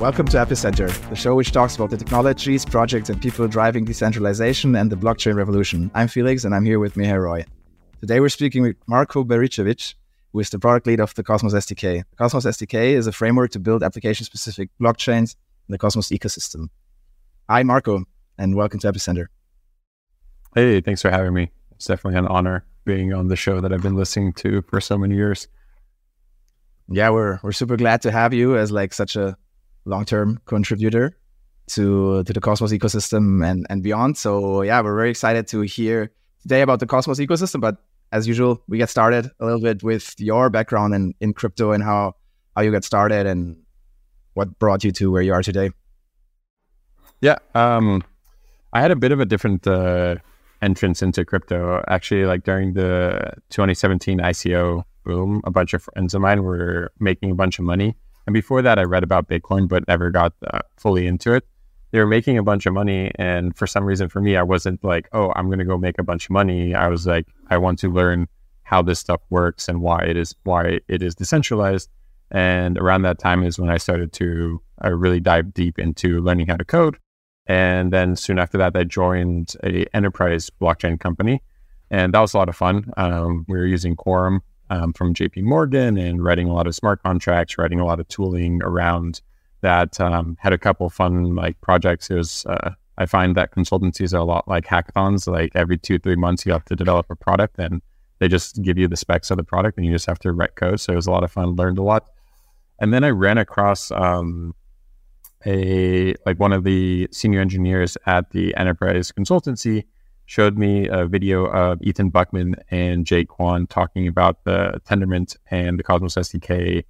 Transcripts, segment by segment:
Welcome to Epicenter, the show which talks about the technologies, projects, and people driving decentralization and the blockchain revolution. I'm Felix, and I'm here with Meher Roy. Today, we're speaking with Marko Baricevic, who is the product lead of the Cosmos SDK. The Cosmos SDK is a framework to build application-specific blockchains in the Cosmos ecosystem. Hi, Marko, and welcome to Epicenter. Hey, thanks for having me. It's definitely an honor being on the show that I've been listening to for so many years. Yeah, we're we're super glad to have you as like such a long-term contributor to to the Cosmos ecosystem and and beyond. So yeah, we're very excited to hear today about the Cosmos ecosystem. But as usual, we get started a little bit with your background in, in crypto and how how you got started and what brought you to where you are today. Yeah, um, I had a bit of a different uh, entrance into crypto. Actually, like during the 2017 ICO boom, a bunch of friends of mine were making a bunch of money. And before that, I read about Bitcoin, but never got uh, fully into it. They were making a bunch of money. And for some reason, for me, I wasn't like, oh, I'm going to go make a bunch of money. I was like, I want to learn how this stuff works and why it is why it is decentralized. And around that time is when I started to uh, really dive deep into learning how to code. And then soon after that, I joined a enterprise blockchain company, and that was a lot of fun. Um, we were using Quorum um, from JP Morgan and writing a lot of smart contracts, writing a lot of tooling around that. Um, had a couple fun like projects. It was uh, I find that consultancies are a lot like hackathons. Like every two three months, you have to develop a product, and they just give you the specs of the product, and you just have to write code. So it was a lot of fun. Learned a lot, and then I ran across um, a like one of the senior engineers at the enterprise consultancy showed me a video of Ethan Buchman and Jae Kwon talking about the Tendermint and the Cosmos SDK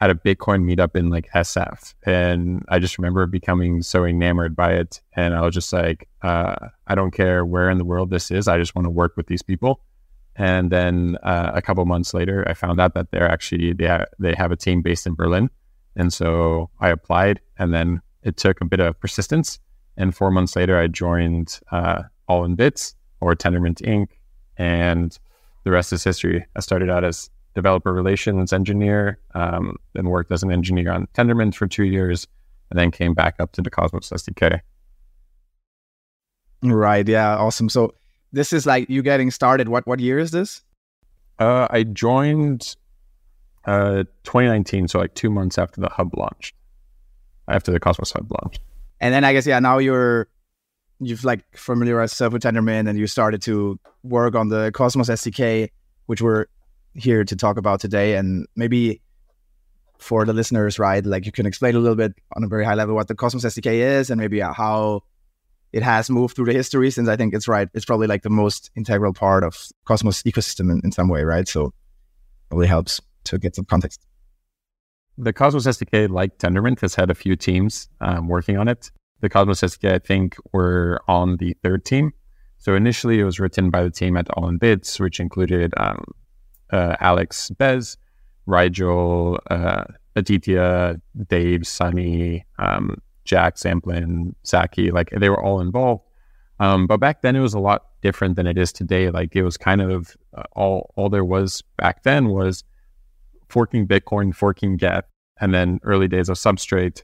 at a Bitcoin meetup in like SF. And I just remember becoming so enamored by it. And I was just like, uh, I don't care where in the world this is. I just want to work with these people. And then uh, a couple months later, I found out that they're actually, they, ha- they have a team based in Berlin. And so I applied and then it took a bit of persistence. And four months later, I joined uh, All in Bits or Tendermint Inc. And the rest is history. I started out as developer relations engineer, um, then worked as an engineer on Tendermint for two years, and then came back up to the Cosmos SDK. Right. Yeah. Awesome. So this is like you getting started. What what year is this? Uh, I joined uh, 2019, so like two months after the hub launched, after the Cosmos hub launched. And then I guess yeah, now you're you've like familiarized yourself with Tendermint and you started to work on the Cosmos SDK, which we're here to talk about today. And maybe for the listeners, right, like you can explain a little bit on a very high level what the Cosmos SDK is and maybe how it has moved through the history. Since I think it's right, it's probably like the most integral part of Cosmos ecosystem in, in some way, right? So really helps to get some context. The Cosmos SDK, like Tendermint, has had a few teams um, working on it the Cosmos SDK, I think, were on the third team. So initially, it was written by the team at All in Bits, which included um, uh, Alex Bez, Rigel, uh, Aditya, Dave, Sunny, um, Jack, Zampolin, Zaki. Like they were all involved. Um, but back then, it was a lot different than it is today. Like it was kind of uh, all all there was back then was forking Bitcoin, forking Geth, and then early days of Substrate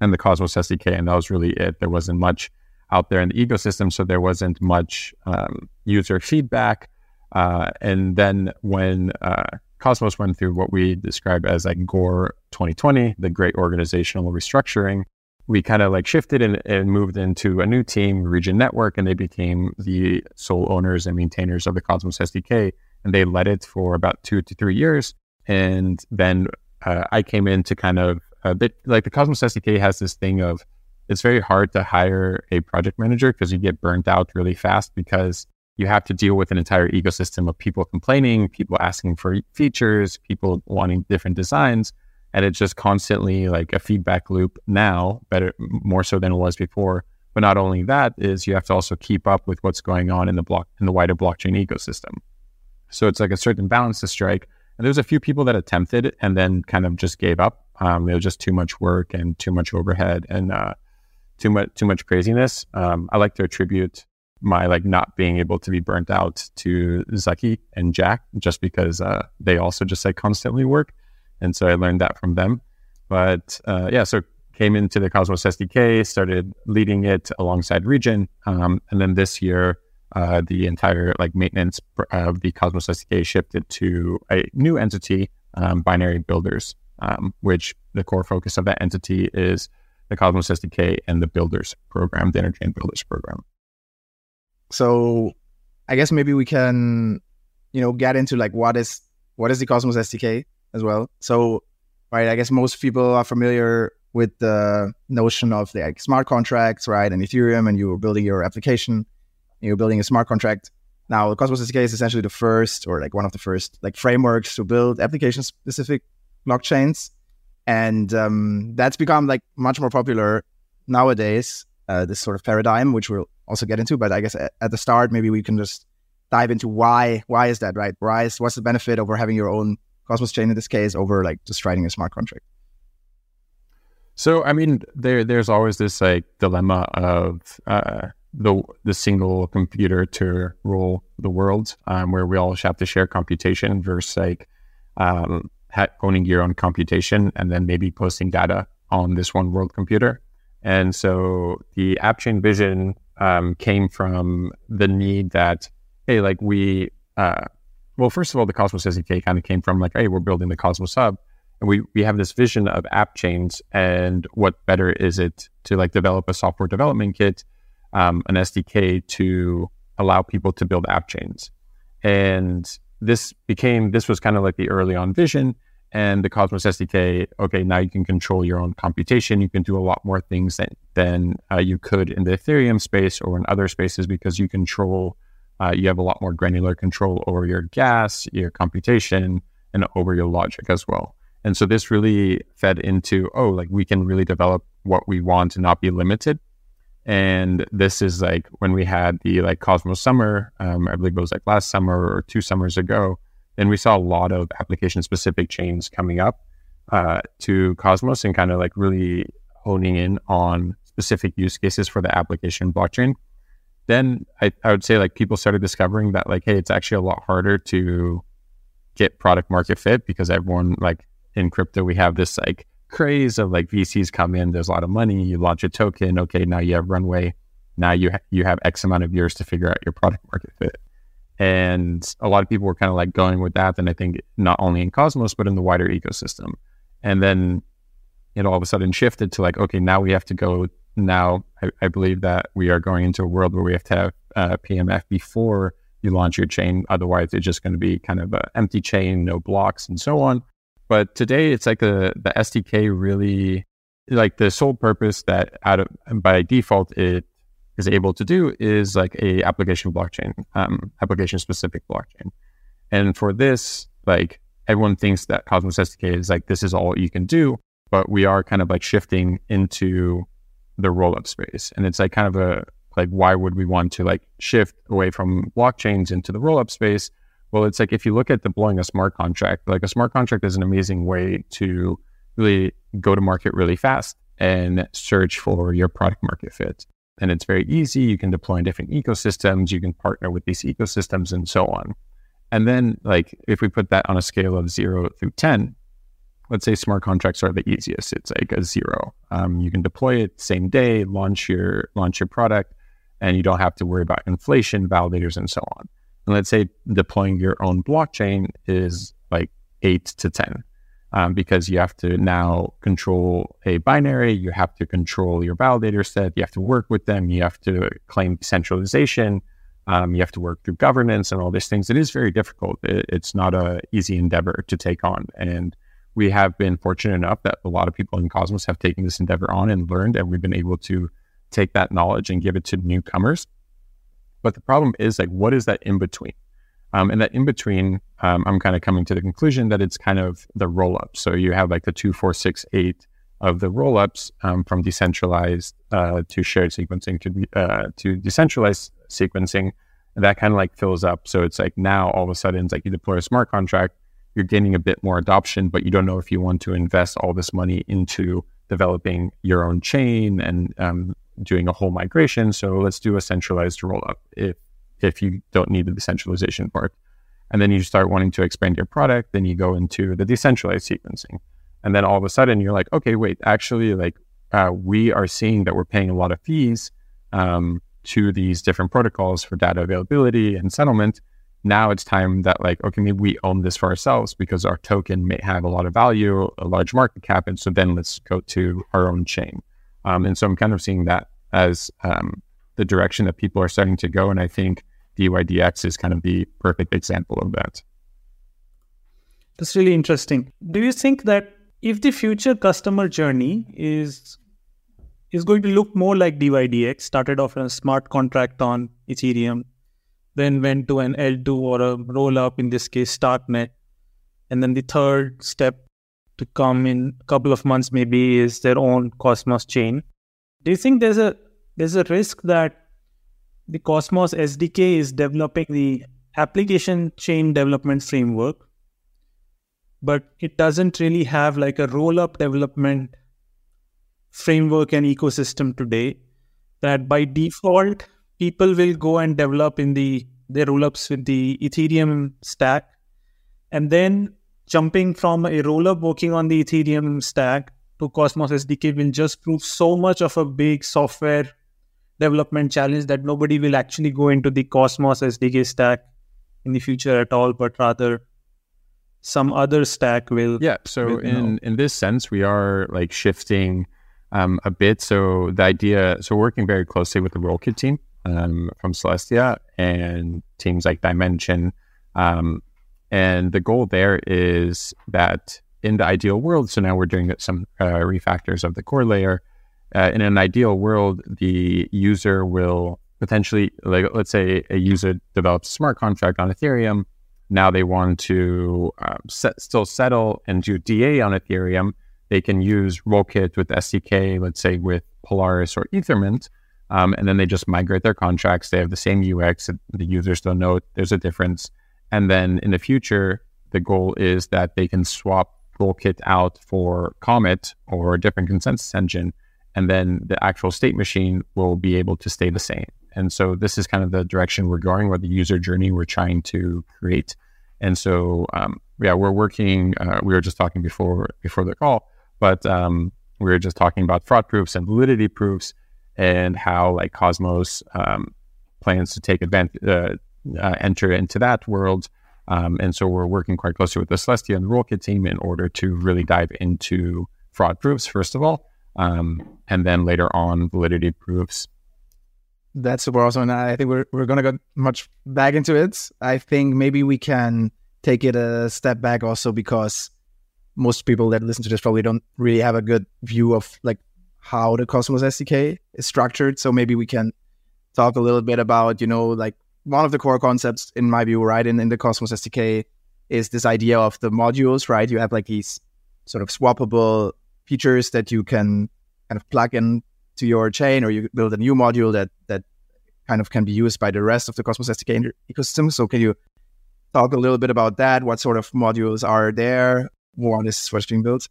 and the Cosmos SDK, and that was really it. There wasn't much out there in the ecosystem, so there wasn't much um, user feedback. Uh, and then when uh, Cosmos went through what we describe as like Gore 2020, the great organizational restructuring, we kind of like shifted and, and, moved into a new team, Regen Network, and they became the sole owners and maintainers of the Cosmos SDK. And they led it for about two to three years. And then uh, I came in to kind of Uh, bit like the Cosmos SDK has this thing of it's very hard to hire a project manager because you get burnt out really fast because you have to deal with an entire ecosystem of people complaining, people asking for features, people wanting different designs. And it's just constantly like a feedback loop now, better, more so than it was before. But not only that is you have to also keep up with what's going on in the block in the wider blockchain ecosystem. So it's like a certain balance to strike. And there's a few people that attempted it and then kind of just gave up um, it was just too much work and too much overhead and uh, too much too much craziness. Um, I like to attribute my like not being able to be burnt out to Zaki and Jack just because uh, they also just like constantly work, and so I learned that from them. But uh, yeah, so came into the Cosmos SDK, started leading it alongside Regen, um, and then this year uh, the entire like maintenance of the Cosmos SDK shifted to a new entity, um, Binary Builders, um, which the core focus of that entity is the Cosmos SDK and the Builders program, the Energy and Builders program. So, I guess maybe we can, you know, get into like what is what is the Cosmos SDK as well. So, right, I guess most people are familiar with the notion of like smart contracts, right, and Ethereum, and you're building your application you're building a smart contract. Now, the Cosmos SDK is essentially the first, or like one of the first, like frameworks to build application-specific blockchains, and um, that's become like much more popular nowadays. Uh, this sort of paradigm, which we'll also get into, but I guess at, at, the start, maybe we can just dive into why. Why is that right? Why is what's the benefit over having your own Cosmos chain in this case over like just writing a smart contract? So, I mean, there there's always this like dilemma of uh, the the single computer to rule the world, um, where we all have to share computation versus like um, owning your own computation and then maybe posting data on this one world computer. And so the app chain vision um, came from the need that hey, like we uh, well, first of all, the Cosmos SDK kind of came from like hey, we're building the Cosmos Hub. And we, we have this vision of app chains and what better is it to like develop a software development kit um, an SDK to allow people to build app chains. And this became, this was kind of like the early on vision. And the Cosmos SDK, okay, now you can control your own computation. You can do a lot more things than, than uh, you could in the Ethereum space or in other spaces because you control, uh, you have a lot more granular control over your gas, your computation, and over your logic as well. And so this really fed into, oh, like we can really develop what we want and not be limited and this is like when we had the like Cosmos Summer, um, I believe it was like last summer or two summers ago. then we saw a lot of application specific chains coming up uh, to Cosmos and kind of like really honing in on specific use cases for the application blockchain. Then I, I would say like people started discovering that like, hey, it's actually a lot harder to get product market fit because everyone like in crypto, we have this like craze of like VCs come in, there's a lot of money, you launch a token, okay, now you have runway, now you ha- you have X amount of years to figure out your product market fit. And a lot of people were kind of like going with that. And I think not only in Cosmos, but in the wider ecosystem. And then it all of a sudden shifted to like, okay, now we have to go. Now I, I believe that we are going into a world where we have to have uh, PMF before you launch your chain. Otherwise, it's just going to be kind of an empty chain, no blocks, and so on. But today it's like the the SDK really like the sole purpose that out of by default it is able to do is like a application blockchain, um, application specific blockchain. And for this, like everyone thinks that Cosmos SDK is like this is all you can do, but we are kind of like shifting into the rollup space. And it's like kind of a like why would we want to like shift away from blockchains into the rollup space? Well, it's like if you look at deploying a smart contract, like a smart contract is an amazing way to really go to market really fast and search for your product market fit. And it's very easy. You can deploy in different ecosystems. You can partner with these ecosystems and so on. And then, like, if we put that on a scale of zero through 10, let's say smart contracts are the easiest. It's like a zero. Um, you can deploy it same day, launch your launch your product, and you don't have to worry about inflation, validators, and so on. Let's say deploying your own blockchain is like eight to 10, um, because you have to now control a binary, you have to control your validator set, you have to work with them, you have to claim decentralization, um, you have to work through governance and all these things. It is very difficult. It, it's not a easy endeavor to take on. And we have been fortunate enough that a lot of people in Cosmos have taken this endeavor on and learned, and we've been able to take that knowledge and give it to newcomers but the problem is like, what is that in between? Um, and that in between, um, I'm kind of coming to the conclusion that it's kind of the roll up. So you have like the two, four, six, eight of the roll ups um, from decentralized uh, to shared sequencing to uh, to decentralized sequencing. And that kind of like fills up. So it's like now all of a sudden, it's like you deploy a smart contract, you're gaining a bit more adoption, but you don't know if you want to invest all this money into developing your own chain and um, doing a whole migration. So let's do a centralized rollup if if you don't need the decentralization part. And then you start wanting to expand your product, then you go into the decentralized sequencing. And then all of a sudden you're like, okay, wait, actually like uh, we are seeing that we're paying a lot of fees um, to these different protocols for data availability and settlement. Now it's time that like, okay, maybe we own this for ourselves because our token may have a lot of value, a large market cap. And so then let's go to our own chain. Um, and so I'm kind of seeing that as um, the direction that people are starting to go. And I think DYDX is kind of the perfect example of that. That's really interesting. Do you think that if the future customer journey is is going to look more like DYDX, started off in a smart contract on Ethereum, then went to an L2 or a roll up, in this case, Starknet. And then the third step to come in a couple of months maybe is their own Cosmos chain. Do you think there's a there's a risk that the Cosmos SDK is developing the application chain development framework, but it doesn't really have like a roll up development framework and ecosystem today that by default people will go and develop in the their roll ups with the Ethereum stack, and then jumping from a rollup working on the Ethereum stack to Cosmos SDK will just prove so much of a big software development challenge that nobody will actually go into the Cosmos SDK stack in the future at all, but rather some other stack will. Yeah. So will, in know. in this sense, we are like shifting um, a bit. So the idea, so working very closely with the Rollkit team um, from Celestia and teams like Dymension. Um, and the goal there is that in the ideal world, so now we're doing some uh, refactors of the core layer. Uh, in an ideal world, the user will potentially, like, let's say a user develops a smart contract on Ethereum. Now they want to um, set, still settle and do DA on Ethereum. They can use Rollkit with SDK, let's say with Polaris or Ethermint, um, and then they just migrate their contracts. They have the same UX. The users don't know there's a difference. And then in the future, the goal is that they can swap Rollkit out for Comet or a different consensus engine. And then the actual state machine will be able to stay the same. And so this is kind of the direction we're going, or the user journey we're trying to create. And so, um, yeah, we're working. Uh, we were just talking before before the call, but um, we were just talking about fraud proofs and validity proofs and how like Cosmos um, plans to take advantage, uh, uh, enter into that world. Um, and so we're working quite closely with the Celestia and the Rollkit team in order to really dive into fraud proofs, first of all, um, and then later on validity proofs. That's super awesome. And I think we're, we're going to go much back into it. I think maybe we can take it a step back also because most people that listen to this probably don't really have a good view of like how the Cosmos SDK is structured. So maybe we can talk a little bit about, you know, like one of the core concepts in my view, right, in, in the Cosmos SDK is this idea of the modules, right? You have like these sort of swappable features that you can kind of plug in to your chain or you build a new module that that kind of can be used by the rest of the Cosmos SDK ecosystem. So can you talk a little bit about that? What sort of modules are there? On this what's being built?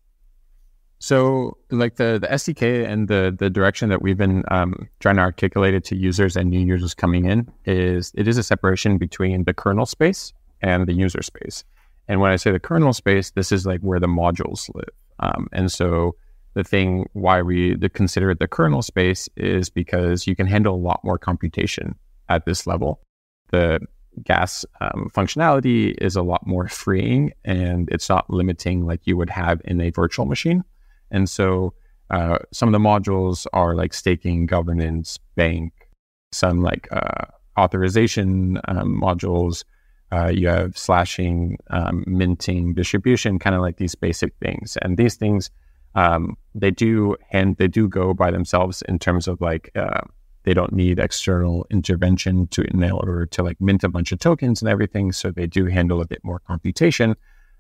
So, like the, the SDK and the the direction that we've been um, trying to articulate it to users and new users coming in is it is a separation between the kernel space and the user space. And when I say the kernel space, this is like where the modules live. Um, and so the thing why we consider it the kernel space is because you can handle a lot more computation at this level. The gas um, functionality is a lot more freeing and it's not limiting like you would have in a virtual machine. And so uh, some of the modules are like staking, governance, bank, some like uh, authorization um, modules. Uh, you have slashing, um, minting, distribution, kind of like these basic things. And these things, um, they do and they do go by themselves in terms of like uh, they don't need external intervention to in order to like mint a bunch of tokens and everything. So they do handle a bit more computation.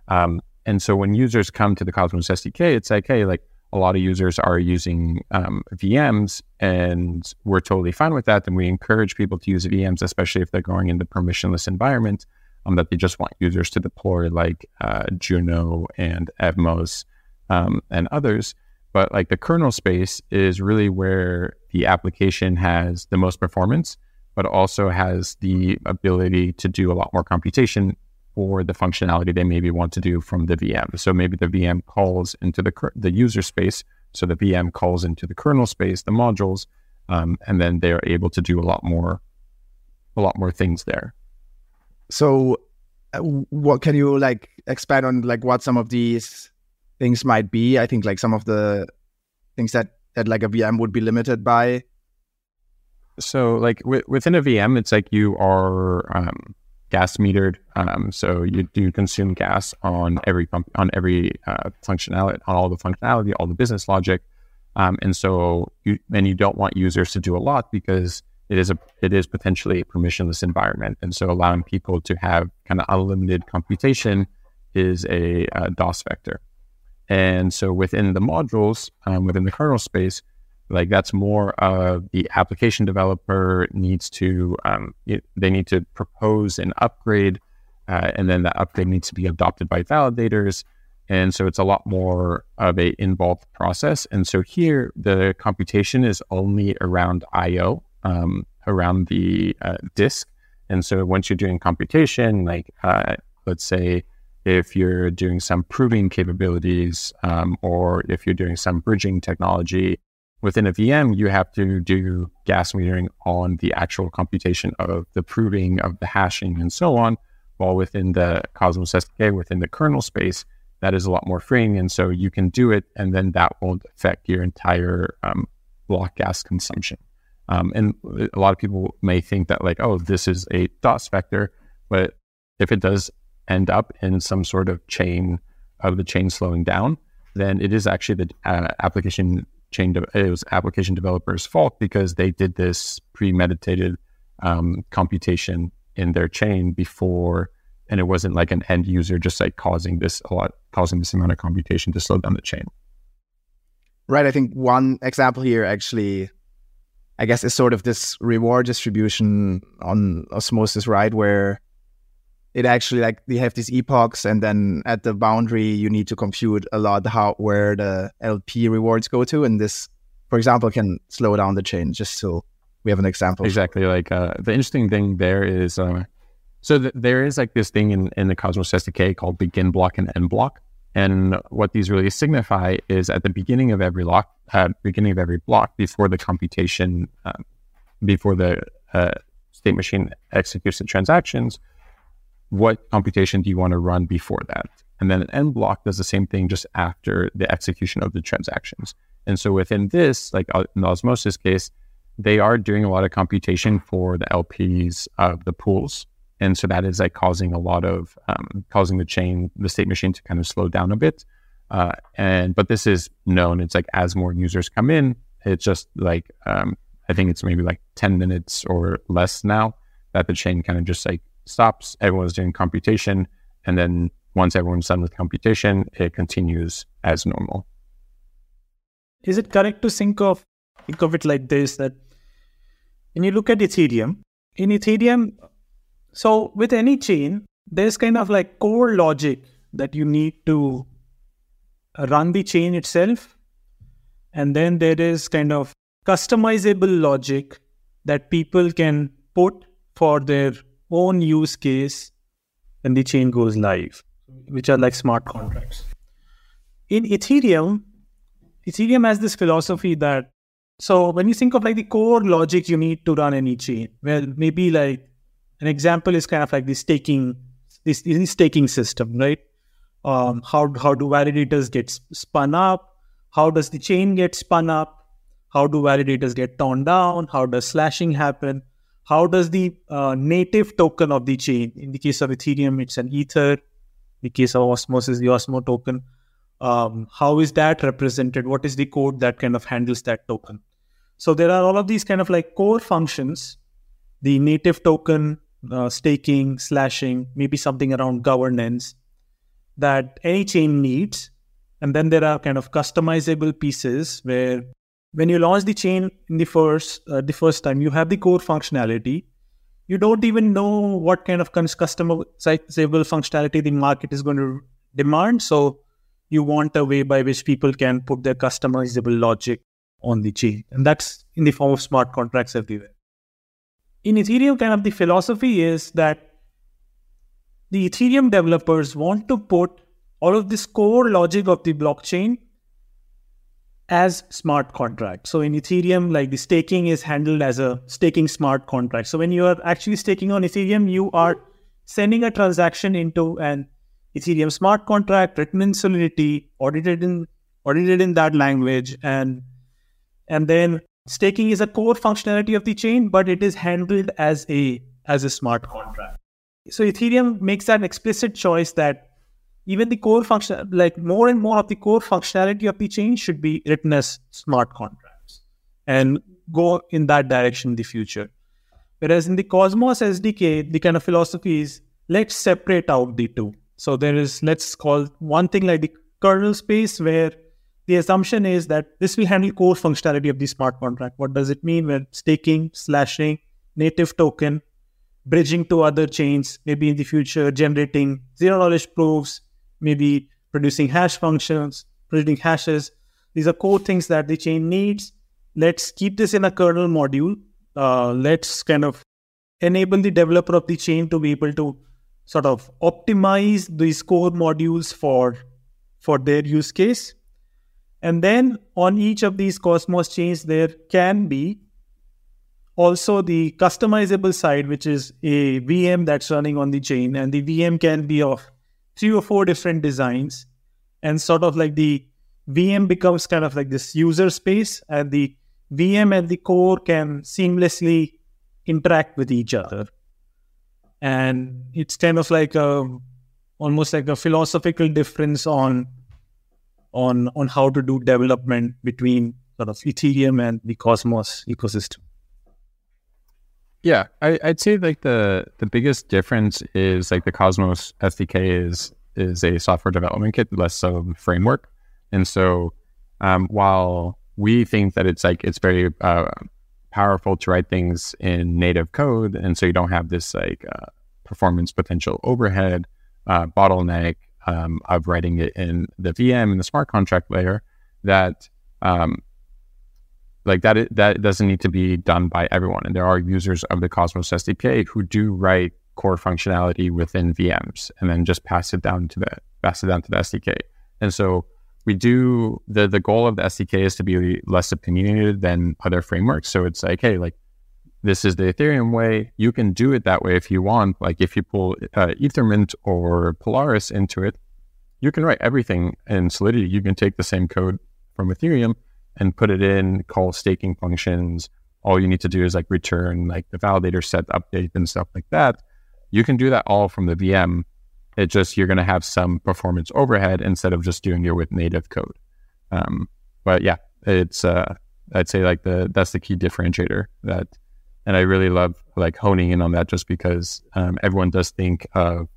Um, and so when users come to the Cosmos SDK, it's like, hey, like a lot of users are using um, VMs and we're totally fine with that. And we encourage people to use VMs, especially if they're going into permissionless environment, um, that they just want users to deploy like uh, Juno and Evmos um, and others. But like the kernel space is really where the application has the most performance, but also has the ability to do a lot more computation for the functionality they maybe want to do from the VM. So maybe the VM calls into the the user space So the VM calls into the kernel space, the modules, um, and then they're able to do a lot more, a lot more things there. So, uh, what can you like expand on like what some of these things might be? I think like some of the things that that like a VM would be limited by. So, like w- within a VM, it's like you are um, gas metered. Um, so you do consume gas on every on every uh, functionality, on all the functionality, all the business logic, um, and so you and you don't want users to do a lot because it is a it is potentially a permissionless environment, and so allowing people to have kind of unlimited computation is a, a DOS vector. And so within the modules, um, within the kernel space, like that's more of the application developer needs to um, it, they need to propose an upgrade, uh, and then that upgrade needs to be adopted by validators. And so it's a lot more of a involved process. And so here the computation is only around I/O, um, around the uh, disk. And so once you're doing computation, like uh, let's say if you're doing some proving capabilities, um, or if you're doing some bridging technology, within a VM, you have to do gas metering on the actual computation of the proving of the hashing and so on. While within the Cosmos SDK, within the kernel space, that is a lot more freeing. And so you can do it, and then that won't affect your entire um, block gas consumption. Um, and a lot of people may think that, like, oh, this is a DOS vector. But if it does end up in some sort of chain of the chain slowing down, then it is actually the uh, application chain de- it was application developers' fault because they did this premeditated um, computation in their chain before, and it wasn't like an end user just like causing this a lot, causing this amount of computation to slow down the chain. Right. I think one example here actually, I guess, is sort of this reward distribution on Osmosis, right, where it actually like they have these epochs and then at the boundary you need to compute a lot how where the lp rewards go to and this for example can slow down the chain just so we have an example. Exactly like uh, the interesting thing there is uh, so th- there is like this thing in, in the cosmos sdk called begin block and end block and what these really signify is at the beginning of every lock uh, beginning of every block before the computation uh, before the uh, state machine executes the transactions what computation do you want to run before that? And then an end block does the same thing just after the execution of the transactions. And so within this, like uh, in the osmosis case, they are doing a lot of computation for the LPs of the pools. And so that is like causing a lot of, um, causing the chain, the state machine to kind of slow down a bit. Uh, and, but this is known. It's like as more users come in, it's just like, um, I think it's maybe like 10 minutes or less now that the chain kind of just like stops, everyone's doing computation, and then once everyone's done with computation, it continues as normal. Is it correct to think of think of it like this that when you look at Ethereum, in Ethereum, so with any chain, there's kind of like core logic that you need to run the chain itself. And then there is kind of customizable logic that people can put for their own use case when the chain goes live, which are like smart contracts. In Ethereum, Ethereum has this philosophy that so when you think of like the core logic you need to run any chain, well, maybe like an example is kind of like the staking, this, this staking system, right? Um, how how do validators get spun up? How does the chain get spun up? How do validators get torn down? How does slashing happen? How does the uh, native token of the chain, in the case of Ethereum, it's an Ether, in the case of Osmosis, the Osmo token, um, how is that represented? What is the code that kind of handles that token? So there are all of these kind of like core functions, the native token, uh, staking, slashing, maybe something around governance that any chain needs. And then there are kind of customizable pieces where when you launch the chain in the first uh, the first time you have the core functionality. You don't even know what kind of customizable functionality the market is going to demand so you want a way by which people can put their customizable logic on the chain and that's in the form of smart contracts everywhere. In ethereum kind of the philosophy is that the ethereum developers want to put all of this core logic of the blockchain as smart contract. So in Ethereum, like the staking is handled as a staking smart contract. So when you are actually staking on Ethereum, you are sending a transaction into an Ethereum smart contract written in Solidity, audited in audited in that language, and and then staking is a core functionality of the chain, but it is handled as a as a smart contract. So Ethereum makes that explicit choice that even the core function, like more and more of the core functionality of the chain should be written as smart contracts and go in that direction in the future. Whereas in the Cosmos SDK, the kind of philosophy is let's separate out the two. So there is, let's call one thing like the kernel space where the assumption is that this will handle core functionality of the smart contract. What does it mean when staking, slashing, native token, bridging to other chains, maybe in the future generating zero knowledge proofs, maybe producing hash functions, producing hashes. These are core things that the chain needs. Let's keep this in a kernel module. Uh, let's kind of enable the developer of the chain to be able to sort of optimize these core modules for for their use case. And then on each of these Cosmos chains, there can be also the customizable side, which is a VM that's running on the chain. And the VM can be of three or four different designs and sort of like the VM becomes kind of like this user space and the VM and the core can seamlessly interact with each other. And it's kind of like a almost like a philosophical difference on on on how to do development between sort of Ethereum and the Cosmos ecosystem. Yeah, I, would say like the the biggest difference is like the Cosmos SDK is is a software development kit, less so framework. And so, um, while we think that it's like it's very uh, powerful to write things in native code, and so you don't have this like uh, performance potential overhead uh, bottleneck um, of writing it in the VM and the smart contract layer, that um, like that that doesn't need to be done by everyone and there are users of the cosmos sdk who do write core functionality within vms and then just pass it down to the pass it down to the sdk and so we do the the goal of the sdk is to be less opinionated than other frameworks. So it's like hey like this is the ethereum way. You can do it that way if you want. Like if you pull uh, ethermint or polaris into it you can write everything in solidity. You can take the same code from ethereum and put it in, call staking functions. All you need to do is like return like the validator set update and stuff like that. You can do that all from the VM. It just you're going to have some performance overhead instead of just doing it with native code. Um, but yeah, it's uh, I'd say like the that's the key differentiator that, and I really love like honing in on that just because um, everyone does think of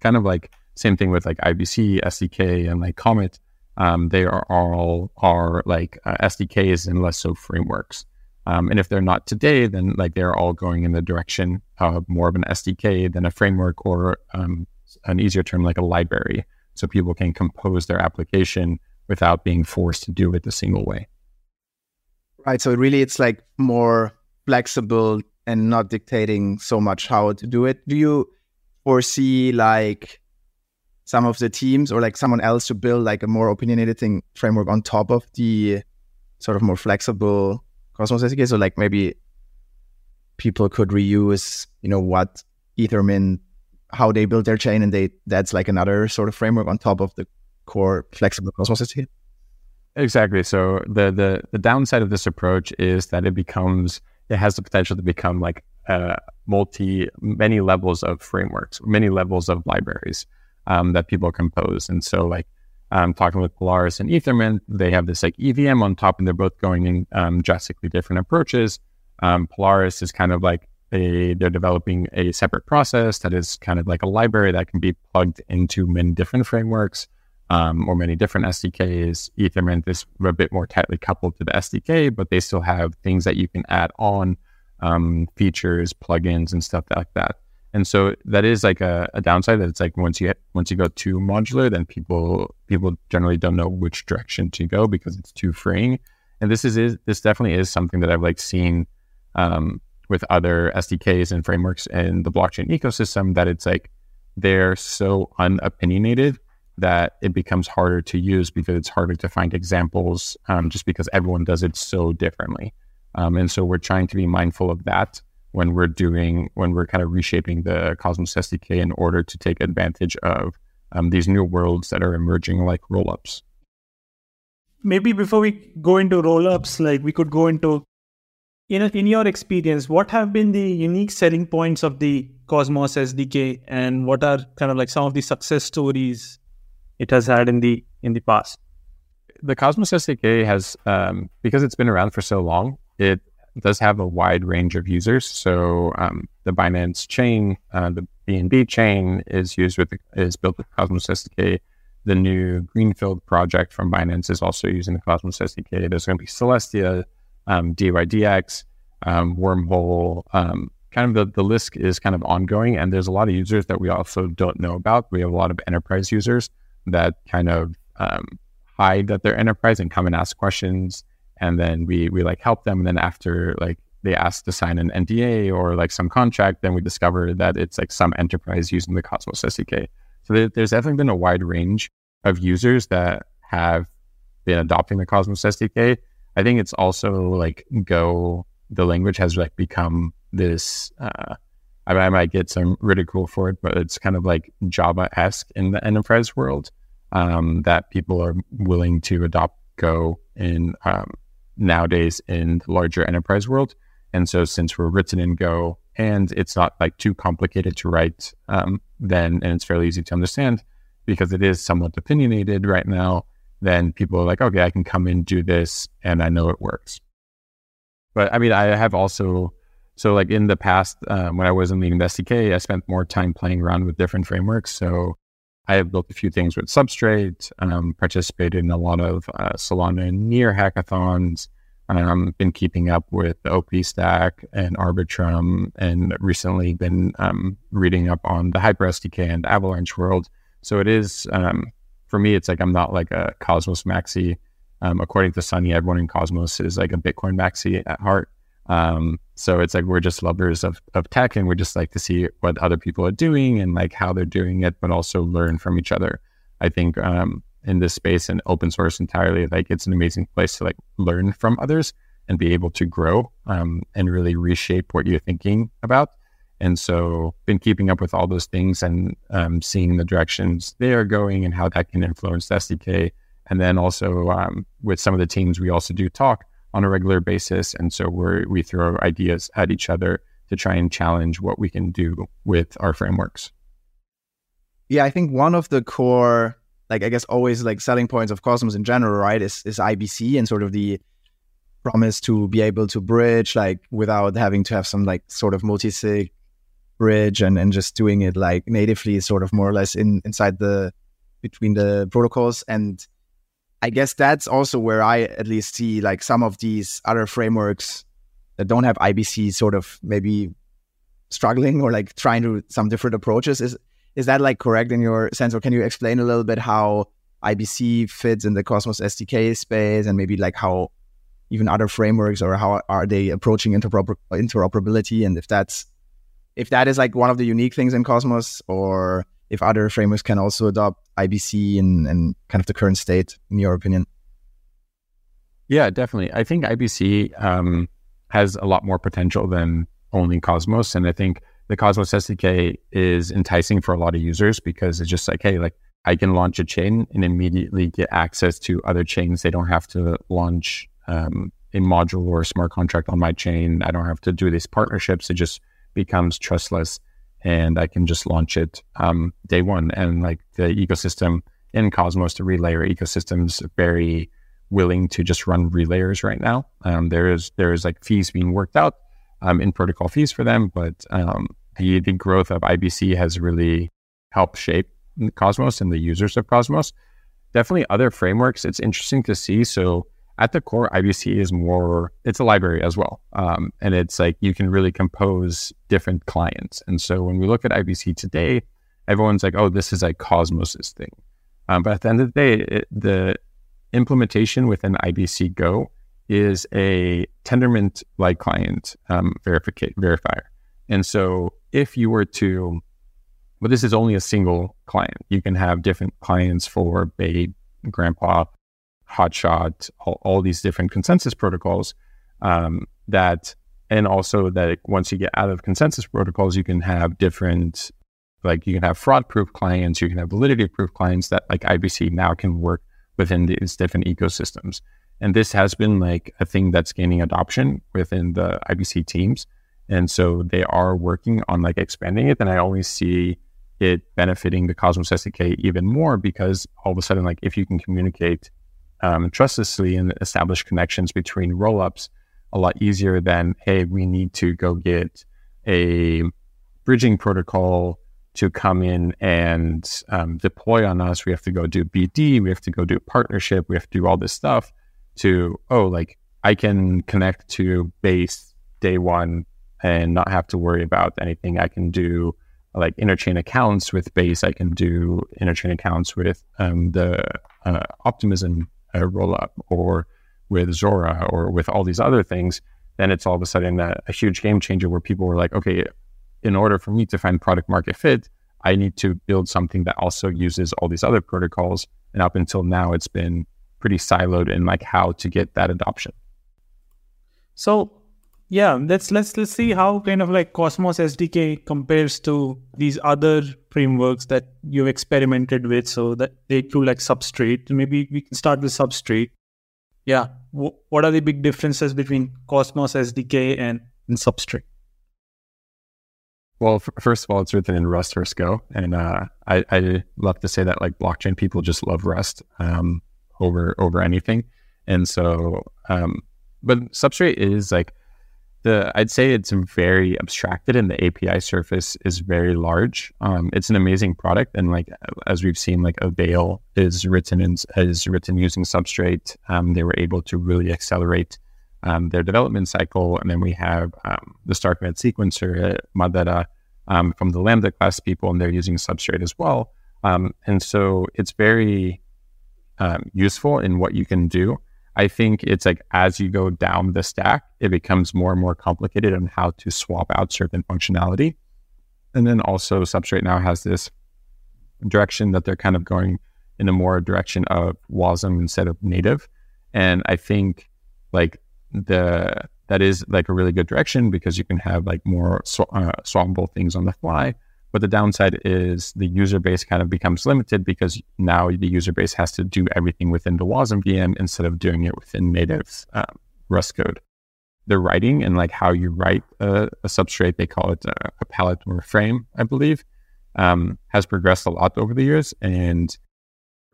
kind of like same thing with like IBC, SDK, and like Comet um, they are all are like uh, SDKs and less so frameworks. Um, and if they're not today, then like they're all going in the direction of more of an SDK than a framework or um, an easier term like a library, so people can compose their application without being forced to do it a single way. Right. So really, it's like more flexible and not dictating so much how to do it. Do you foresee like some of the teams or like someone else to build like a more opinionated thing framework on top of the sort of more flexible Cosmos SDK. So like maybe people could reuse, you know, what Ethermint, how they build their chain, and they that's like another sort of framework on top of the core flexible Cosmos SDK. Exactly. So the the the downside of this approach is that it becomes it has the potential to become like uh, multi many levels of frameworks, many levels of libraries um, that people compose. And so, like, um, talking with Polaris and Ethermint, they have this like EVM on top, and they're both going in um, drastically different approaches. Um, Polaris is kind of like a, they're developing a separate process that is kind of like a library that can be plugged into many different frameworks um, or many different SDKs. Ethermint is a bit more tightly coupled to the SDK, but they still have things that you can add on, um, features, plugins, and stuff like that. And so that is like a, a downside that it's like once you once you go too modular, then people people generally don't know which direction to go because it's too freeing. And this is, is this definitely is something that I've like seen um, with other SDKs and frameworks in the blockchain ecosystem that it's like they're so unopinionated that it becomes harder to use because it's harder to find examples um, just because everyone does it so differently. Um, and so we're trying to be mindful of that when we're doing, when we're kind of reshaping the Cosmos SDK in order to take advantage of um, these new worlds that are emerging like rollups. Maybe before we go into rollups, like we could go into, in, in your experience, what have been the unique selling points of the Cosmos SDK and what are kind of like some of the success stories it has had in the in the past? The Cosmos SDK has, um, because it's been around for so long, it does have a wide range of users. So um, the Binance chain, uh, the BNB chain is used with is built with Cosmos SDK. The new Greenfield project from Binance is also using the Cosmos SDK. There's going to be Celestia, um, DYDX, um, Wormhole. Um, kind of the, the list is kind of ongoing, and there's a lot of users that we also don't know about. We have a lot of enterprise users that kind of um, hide that they're enterprise and come and ask questions and then we we like help them and then after like they ask to sign an NDA or like some contract, then we discover that it's like some enterprise using the Cosmos SDK. So there, there's definitely been a wide range of users that have been adopting the Cosmos SDK. I think it's also like Go, the language has like become this. Uh, I, I might get some ridicule for it, but it's kind of like Java esque in the enterprise world um, that people are willing to adopt Go in um, nowadays in the larger enterprise world. And so since we're written in Go and it's not like too complicated to write, um, then and it's fairly easy to understand because it is somewhat opinionated right now, then people are like, okay, I can come in, do this, and I know it works. But I mean, I have also, so like in the past, um, when I was in the SDK, I spent more time playing around with different frameworks. So I have built a few things with Substrate, um, participated in a lot of uh, Solana Near hackathons, um, been keeping up with the OP Stack and Arbitrum, and recently been um, reading up on the Hyper SDK and Avalanche world. So it is, um, for me, it's like I'm not like a Cosmos maxi. Um, according to Sunny, everyone in Cosmos is like a Bitcoin maxi at heart. Um, so it's like we're just lovers of, of tech and we just like to see what other people are doing and like how they're doing it, but also learn from each other. I think um, in this space and open source entirely, like it's an amazing place to like learn from others and be able to grow um, and really reshape what you're thinking about. And so, been keeping up with all those things and um, seeing the directions they are going and how that can influence the SDK. And then also um, with some of the teams, we also do talk on a regular basis. And so we we throw ideas at each other to try and challenge what we can do with our frameworks. Yeah, I think one of the core, like I guess always like selling points of Cosmos in general, right, is is IBC and sort of the promise to be able to bridge like without having to have some like sort of multi-sig bridge and, and just doing it like natively sort of more or less in inside the between the protocols and I guess that's also where I at least see like some of these other frameworks that don't have IBC sort of maybe struggling or like trying to some different approaches. Is is that like correct in your sense, or can you explain a little bit how IBC fits in the Cosmos SDK space, and maybe like how even other frameworks or how are they approaching interoper- interoperability, and if that's if that is like one of the unique things in Cosmos, or if other frameworks can also adopt IBC and, and kind of the current state, in your opinion? Yeah, definitely. I think IBC um, has a lot more potential than only Cosmos. And I think the Cosmos SDK is enticing for a lot of users because it's just like, hey, like I can launch a chain and immediately get access to other chains. They don't have to launch um, a module or a smart contract on my chain. I don't have to do these partnerships. It just becomes trustless and I can just launch it um, day one. And like the ecosystem in Cosmos, the relayer ecosystem is very willing to just run relayers right now. Um, there is there is like fees being worked out um, in protocol fees for them, but um, the, the growth of IBC has really helped shape Cosmos and the users of Cosmos. Definitely other frameworks. It's interesting to see. So at the core, IBC is more, it's a library as well. Um, and it's like you can really compose different clients. And so when we look at IBC today, everyone's like, oh, this is like Cosmos's thing. Um, but at the end of the day, it, the implementation within IBC Go is a Tendermint like client um, verifier. And so if you were to But this is only a single client. You can have different clients for Babe, Grandpa, Hotshot, all, all these different consensus protocols um, that, and also that once you get out of consensus protocols, you can have different, like you can have fraud proof clients, you can have validity proof clients that like IBC now can work within these different ecosystems. And this has been like a thing that's gaining adoption within the IBC teams. And so they are working on like expanding it. And I always see it benefiting the Cosmos SDK even more because all of a sudden, like if you can communicate um, trustlessly and establish connections between rollups a lot easier than, hey, we need to go get a bridging protocol to come in and um, deploy on us. We have to go do BD, we have to go do partnership, we have to do all this stuff to, oh, like I can connect to base day one and not have to worry about anything. I can do like interchain accounts with base. I can do interchain accounts with um, the uh, optimism uh, rollup or with Zora or with all these other things. Then it's all of a sudden a, a huge game changer where people were like, okay, in order for me to find product market fit, I need to build something that also uses all these other protocols. And up until now, it's been pretty siloed in like how to get that adoption. So yeah, let's let's let's see how kind of like Cosmos SDK compares to these other frameworks that you've experimented with. So that they do like Substrate. Maybe we can start with Substrate. Yeah, w- what are the big differences between Cosmos SDK and, and Substrate? Well, f- first of all, it's written in Rust or Go, and uh, I, I love to say that like blockchain people just love Rust um, over over anything, and so um, but Substrate is like the I'd say it's very abstracted, and the API surface is very large. Um, it's an amazing product, and like as we've seen, like Avail is written in, is written using Substrate. Um, they were able to really accelerate um, their development cycle. And then we have um, the StarkNet sequencer, uh, Madara, um, from the Lambda class people, and they're using Substrate as well. Um, and so it's very useful in what you can do. I think it's like as you go down the stack, it becomes more and more complicated on how to swap out certain functionality. And then also Substrate now has this direction that they're kind of going in a more direction of WASM instead of native. And I think like the that is like a really good direction because you can have like more sw- uh, swappable things on the fly. But the downside is the user base kind of becomes limited because now the user base has to do everything within the WASM VM instead of doing it within native um, Rust code. The writing and like how you write a, a substrate, they call it a, a, pallet or a frame, I believe, um, has progressed a lot over the years. And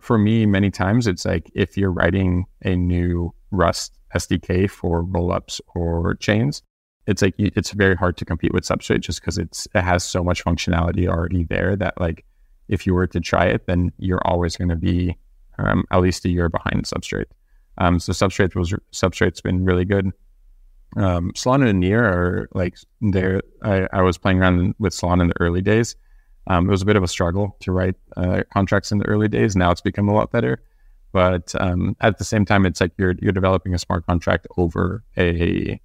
for me, many times it's like if you're writing a new Rust SDK for rollups or chains, it's like it's very hard to compete with Substrate just because it's it has so much functionality already there that like if you were to try it, then you're always going to be um, at least a year behind Substrate. Um, so Substrate was Substrate's been really good. Um, Solana and Near are like there. I, I, was playing around with Solana in the early days. Um, it was a bit of a struggle to write uh, contracts in the early days. Now it's become a lot better. But um, at the same time, it's like you're you're developing a smart contract over a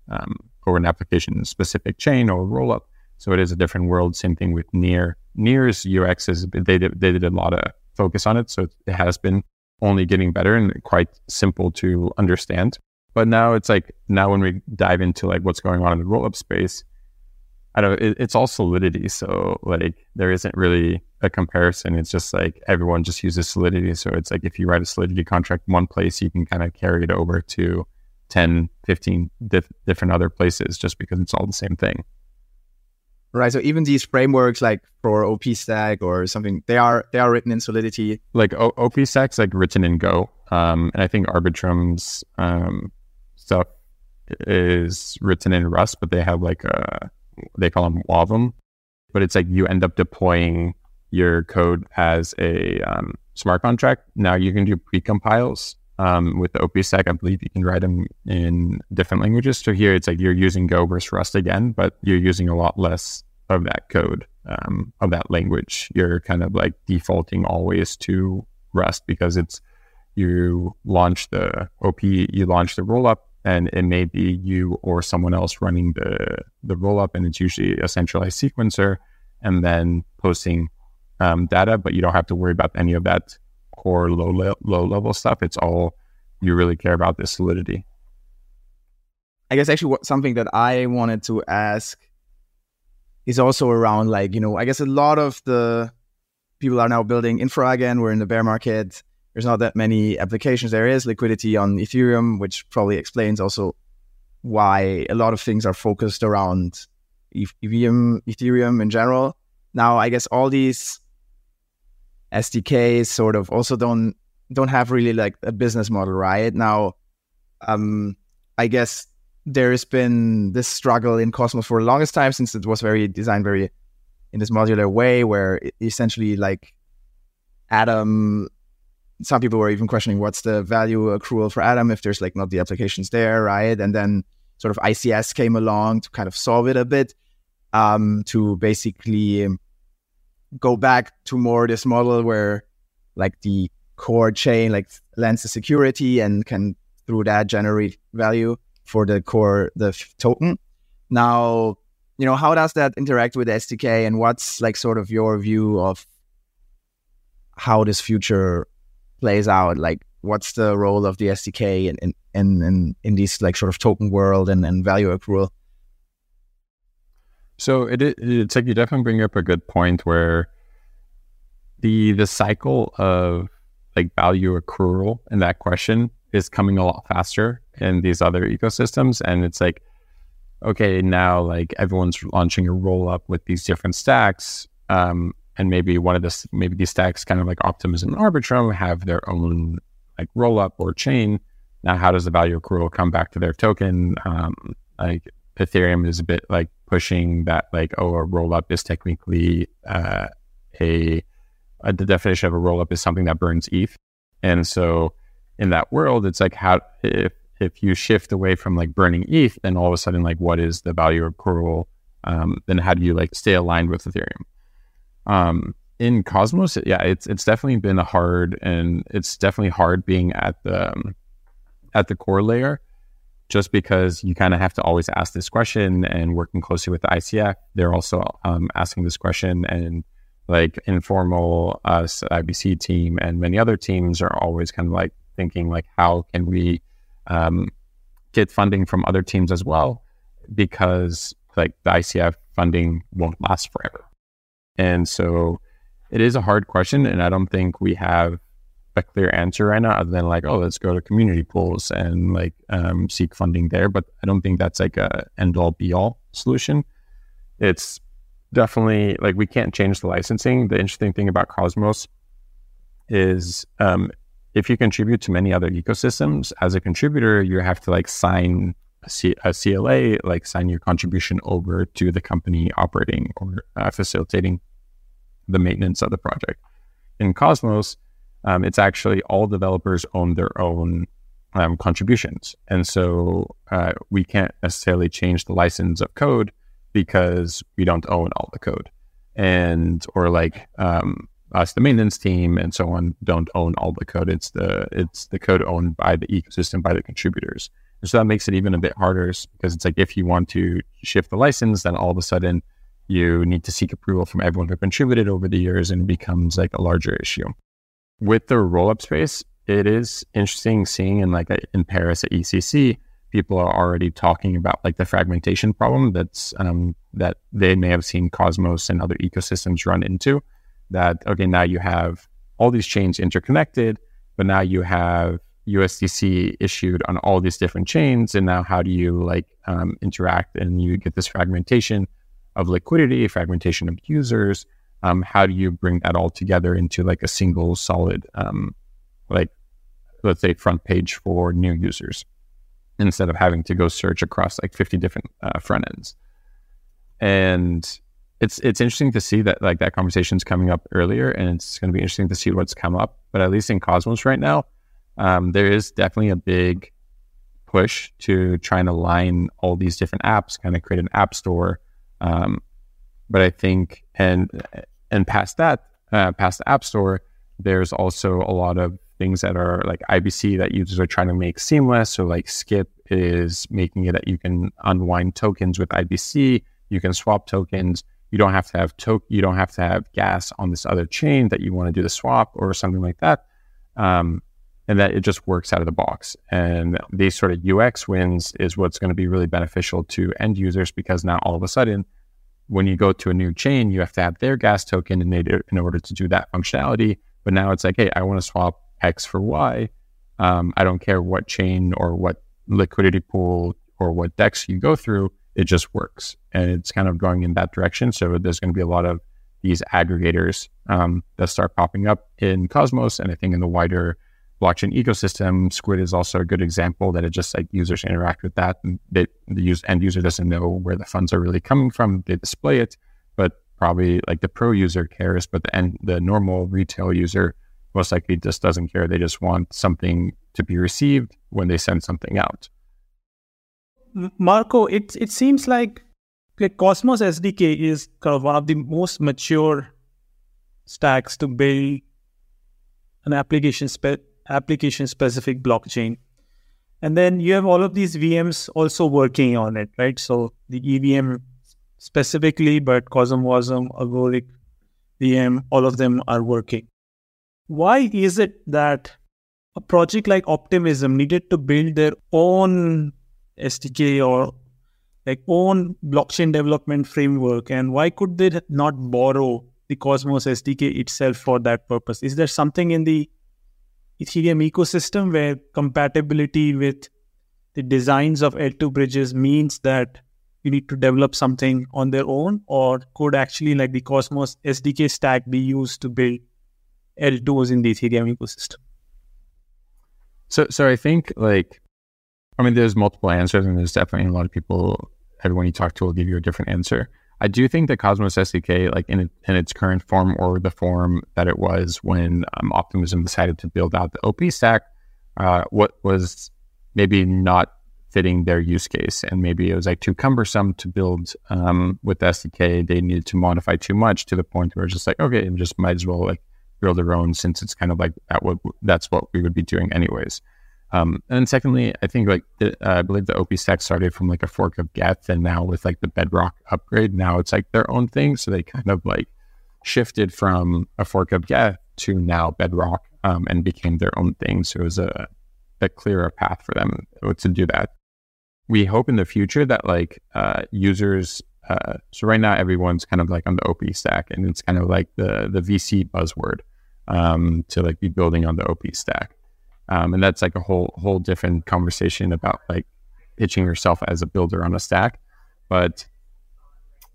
over an application specific chain or rollup. So it is a different world. Same thing with Near. Near's UX is they did they did a lot of focus on it, so it has been only getting better and quite simple to understand. But now it's like now when we dive into like what's going on in the rollup space, I don't. It, it's all solidity, so like there isn't really a comparison. It's just like everyone just uses Solidity. So it's like if you write a Solidity contract in one place, you can kind of carry it over to 10, 15 dif- different other places just because it's all the same thing. Right. So even these frameworks like for OP stack or something, they are they are written in Solidity. Like o- OP stack's like written in Go. Um, and I think Arbitrum's um, stuff is written in Rust, but they have like a they call them WAVM. But it's like you end up deploying your code as a um, smart contract. Now you can do precompiles um, with the OP stack. I believe you can write them in different languages. So here it's like you're using Go versus Rust again, but you're using a lot less of that code um, of that language. You're kind of like defaulting always to Rust because it's you launch the OP, you launch the rollup, and it may be you or someone else running the the rollup, and it's usually a centralized sequencer, and then posting um, data, but you don't have to worry about any of that core low le- low level stuff. It's all you really care about the solidity. I guess actually what, something that I wanted to ask is also around like you know I guess a lot of the people are now building infra again. We're in the bear market. There's not that many applications. There is liquidity on Ethereum, which probably explains also why a lot of things are focused around Ethereum, Ethereum in general. Now, I guess all these SDKs sort of also don't don't have really like a business model, right? Now, um, I guess there has been this struggle in Cosmos for the longest time since it was very designed very in this modular way, where essentially like Atom. Some people were even questioning what's the value accrual for Atom if there's like not the applications there, right? And then sort of ICS came along to kind of solve it a bit, um, to basically go back to more this model where like the core chain like lends the security and can through that generate value for the core the f- token. Now, you know, how does that interact with SDK and what's like sort of your view of how this future plays out? Like what's the role of the SDK in in in, in, in this like sort of token world and, and value accrual? So it, it's like you definitely bring up a good point where the the cycle of like value accrual in that question is coming a lot faster in these other ecosystems, and it's like okay now like everyone's launching a roll up with these different stacks, um, and maybe one of this maybe these stacks kind of like Optimism and Arbitrum have their own like roll up or chain. Now, how does the value accrual come back to their token? Um, like Ethereum is a bit like pushing that like oh a roll up is technically uh, a, a, the definition of a roll up is something that burns ETH, and so in that world it's like how if if you shift away from like burning ETH, then all of a sudden like what is the value accrual? Um, then how do you like stay aligned with Ethereum? Um, in Cosmos, yeah, it's it's definitely been hard and it's definitely hard being at the um, at the core layer just because you kind of have to always ask this question and working closely with the ICF, they're also um, asking this question and like informal us IBC team and many other teams are always kind of like thinking like how can we um, get funding from other teams as well because like the ICF funding won't last forever. And so it is a hard question and I don't think we have a clear answer right now other than like oh let's go to community pools and like um, seek funding there. But i don't think that's like a end all be all solution. It's definitely like we can't change the licensing. The interesting thing about cosmos is um, if you contribute to many other ecosystems as a contributor you have to like sign a, C- a cla like sign your contribution over to the company operating or uh, facilitating the maintenance of the project. In cosmos um, it's actually all developers own their own um, contributions. And so uh, we can't necessarily change the license of code because we don't own all the code. And, or like, um, us, the maintenance team and so on, don't own all the code. It's the, it's the code owned by the ecosystem, by the contributors. And so that makes it even a bit harder because it's like if you want to shift the license, then all of a sudden you need to seek approval from everyone who contributed over the years and it becomes like a larger issue with the roll up space, it is interesting seeing in like in Paris at EthCC, people are already talking about like the fragmentation problem that's um, that they may have seen Cosmos and other ecosystems run into. That okay, now you have all these chains interconnected, but now you have USDC issued on all these different chains, and now how do you like um, interact and you get this fragmentation of liquidity, fragmentation of users, um, how do you bring that all together into like a single solid, um, like let's say front page for new users instead of having to go search across like 50 different uh, front ends. And it's it's interesting to see that like that conversation is coming up earlier, and it's going to be interesting to see what's come up. But at least in Cosmos right now, um, there is definitely a big push to try and align all these different apps, kind of create an app store. Um, but I think, and and past that, uh, past the App Store, there's also a lot of things that are like IBC that users are trying to make seamless. So like Skip is making it that you can unwind tokens with IBC, you can swap tokens, you don't have to have to- you don't have to have gas on this other chain that you want to do the swap or something like that. Um, and that it just works out of the box. And these sort of UX wins is what's going to be really beneficial to end users because now all of a sudden, when you go to a new chain, you have to have their gas token in, in order to do that functionality. But now it's like, hey, I want to swap X for Y. Um, I don't care what chain or what liquidity pool or what DEX you go through, it just works. And it's kind of going in that direction. So there's going to be a lot of these aggregators um, that start popping up in Cosmos. And I think in the wider blockchain ecosystem, Squid is also a good example that it just like users interact with that. And they, the use, end user doesn't know where the funds are really coming from. They display it, but probably like the pro user cares, but the end, the normal retail user most likely just doesn't care. They just want something to be received when they send something out. Marko, it it seems like like Cosmos SDK is kind of one of the most mature stacks to build an application spe- application specific blockchain. And then you have all of these VMs also working on it, right? So the EVM specifically, but CosmWasm, Agoric, VM, all of them are working. Why is it that a project like Optimism needed to build their own SDK or like own blockchain development framework and why could they not borrow the Cosmos SDK itself for that purpose? Is there something in the Ethereum ecosystem where compatibility with the designs of L2 bridges means that you need to develop something on their own or could actually like the Cosmos SDK stack be used to build L2s in the Ethereum ecosystem? So so I think like I mean, there's multiple answers, and there's definitely a lot of people. Everyone you talk to will give you a different answer. I do think that Cosmos SDK, like in in its current form or the form that it was when um, Optimism decided to build out the OP stack, uh, what was maybe not fitting their use case, and maybe it was like too cumbersome to build um, with SDK. They needed to modify too much to the point where it's just like, okay, just might as well like build their own since it's kind of like that. What that's what we would be doing anyways. Um, and then secondly, I think like the, uh, I believe the OP stack started from like a fork of Geth, and now with like the Bedrock upgrade, now it's like their own thing. So they kind of like shifted from a fork of Geth to now Bedrock um, and became their own thing. So it was a, a clearer path for them to do that. We hope in the future that like uh, users. Uh, so right now everyone's kind of like on the OP stack, and it's kind of like the the VC buzzword um, to like be building on the OP stack. Um, and that's like a whole whole different conversation about like pitching yourself as a builder on a stack. But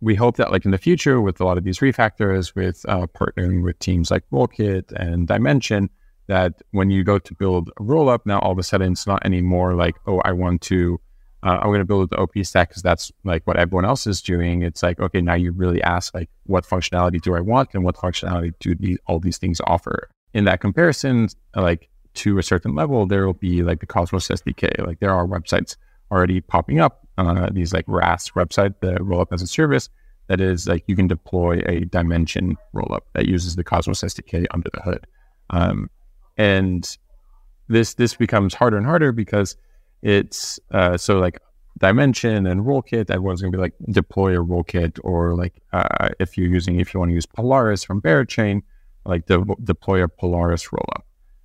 we hope that like in the future, with a lot of these refactors, with uh, partnering with teams like Rollkit and Dymension, that when you go to build a rollup, now all of a sudden it's not anymore like, oh, I want to, uh, I'm going to build the OP stack because that's like what everyone else is doing. It's like, okay, now you really ask like, what functionality do I want and what functionality do these, all these things offer? In that comparison, like to a certain level, there will be like the Cosmos SDK. Like there are websites already popping up, uh, these like RaaS website, the rollup as a service, that is like you can deploy a Dymension rollup that uses the Cosmos SDK under the hood. Um, and this this becomes harder and harder because it's uh, so like Dymension and Rollkit, everyone's gonna be like deploy a Rollkit or like uh, if you're using if you want to use Polaris from Berachain, like de- deploy a Polaris rollup.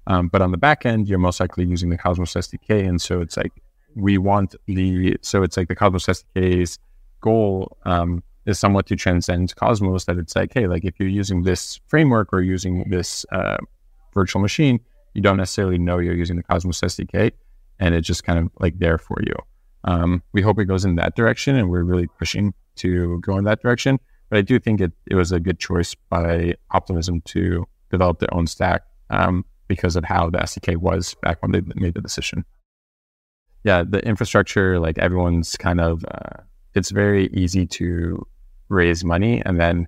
Um, but on the back end, you're most likely using the Cosmos SDK. And so it's like, we want the, so it's like the Cosmos SDK's goal um, is somewhat to transcend Cosmos that it's like, hey, like if you're using this framework or using this uh, virtual machine, you don't necessarily know you're using the Cosmos SDK and it's just kind of like there for you. Um, we hope it goes in that direction and we're really pushing to go in that direction. But I do think it, it was a good choice by Optimism to develop their own stack. Um, because of how the SDK was back when they made the decision. Yeah, the infrastructure, like everyone's kind of, uh, it's very easy to raise money. And then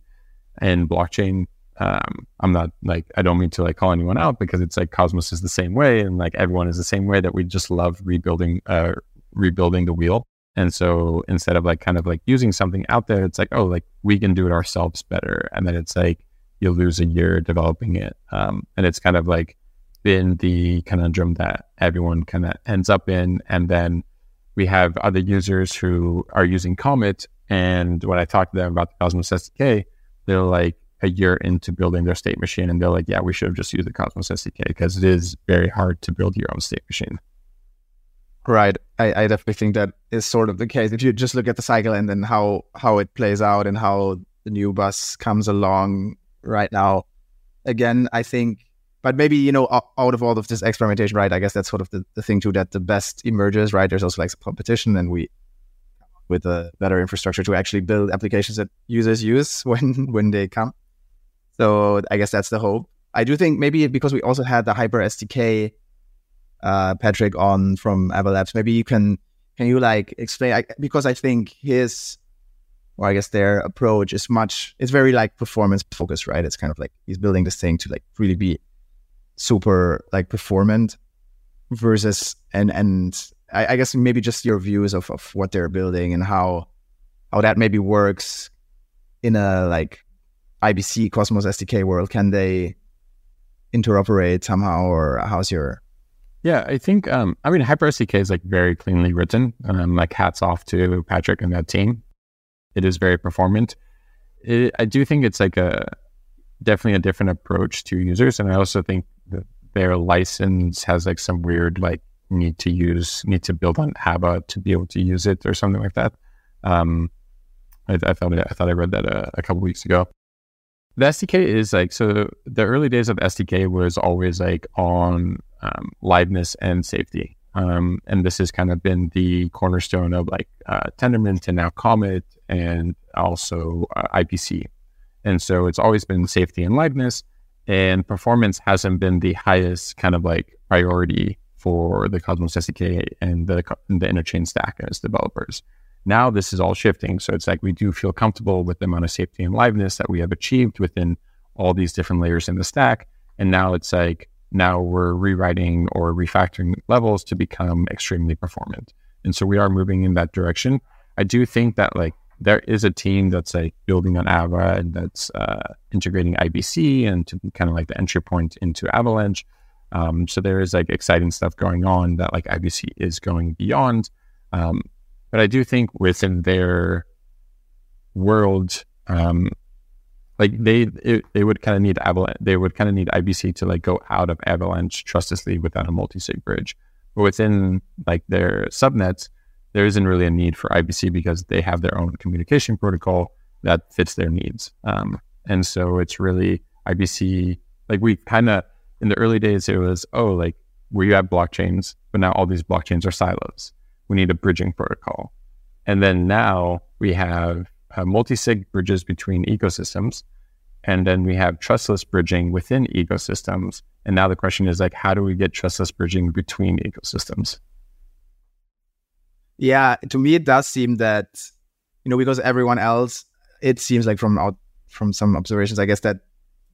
in blockchain, um, I'm not like, I don't mean to like call anyone out because it's like Cosmos is the same way. And like everyone is the same way that we just love rebuilding, uh, rebuilding the wheel. And so instead of like kind of like using something out there, it's like, oh, like we can do it ourselves better. And then it's like, you lose a year developing it. Um, and it's kind of like, been the conundrum that everyone kind of ends up in. And then we have other users who are using Comet And when I talk to them about the Cosmos SDK, they're like a year into building their state machine, and they're like, "Yeah, we should have just used the Cosmos SDK because it is very hard to build your own state machine." Right. I, I definitely think that is sort of the case. If you just look at the cycle and then how how it plays out and how the new bus comes along right now, again, I think but maybe you know out of all of this experimentation right i guess that's sort of the, the thing too that the best emerges right? There's also like some competition and we with a better infrastructure to actually build applications that users use when when they come. So i guess that's the hope. I do think maybe because we also had the hyper sdk uh, patrick on from Ava Labs maybe you can can you like explain I, because i think his or I guess their approach is much it's very like performance focused, right? It's kind of like he's building this thing to like really be super like performant versus and and I, I, guess maybe just your views of, of what they're building and how how that maybe works in a like IBC Cosmos SDK world. Can they interoperate somehow or how's your yeah, I think um I mean Hyper SDK is like very cleanly written. Um like hats off to Patrick and that team. It is very performant. It, I do think it's like a definitely a different approach to users. And I also think their license has like some weird like need to use need to build on Ava to be able to use it or something like that. Um, I, I thought I thought I read that a, a couple weeks ago. The SDK is like so. The early days of SDK was always like on um, liveness and safety, um, and this has kind of been the cornerstone of like uh, Tendermint and now Comet and also uh, IBC. And so it's always been safety and liveness and performance hasn't been the highest kind of like priority for the Cosmos SDK and the, the interchain stack as developers. Now this is all shifting. So it's like we do feel comfortable with the amount of safety and liveness that we have achieved within all these different layers in the stack. And now it's like, now we're rewriting or refactoring levels to become extremely performant. And so we are moving in that direction. I do think that like there is a team that's like building on Ava and that's uh, integrating IBC and to kind of like the entry point into Avalanche. Um, so there is like exciting stuff going on that like IBC is going beyond. Um, but I do think within their world, um, like they it, they would kind of need Avalanche, they would kind of need IBC to like go out of Avalanche trustlessly without a multi-sig bridge. But within like their subnets, there isn't really a need for IBC because they have their own communication protocol that fits their needs. Um, and so it's really IBC. Like we kind of in the early days, it was oh like you have blockchains, but now all these blockchains are silos. We need a bridging protocol, and then now we have uh, multi-sig bridges between ecosystems, and then we have trustless bridging within ecosystems. And now the question is like, how do we get trustless bridging between ecosystems? Yeah, to me it does seem that you know because everyone else, it seems like from out from some observations, I guess that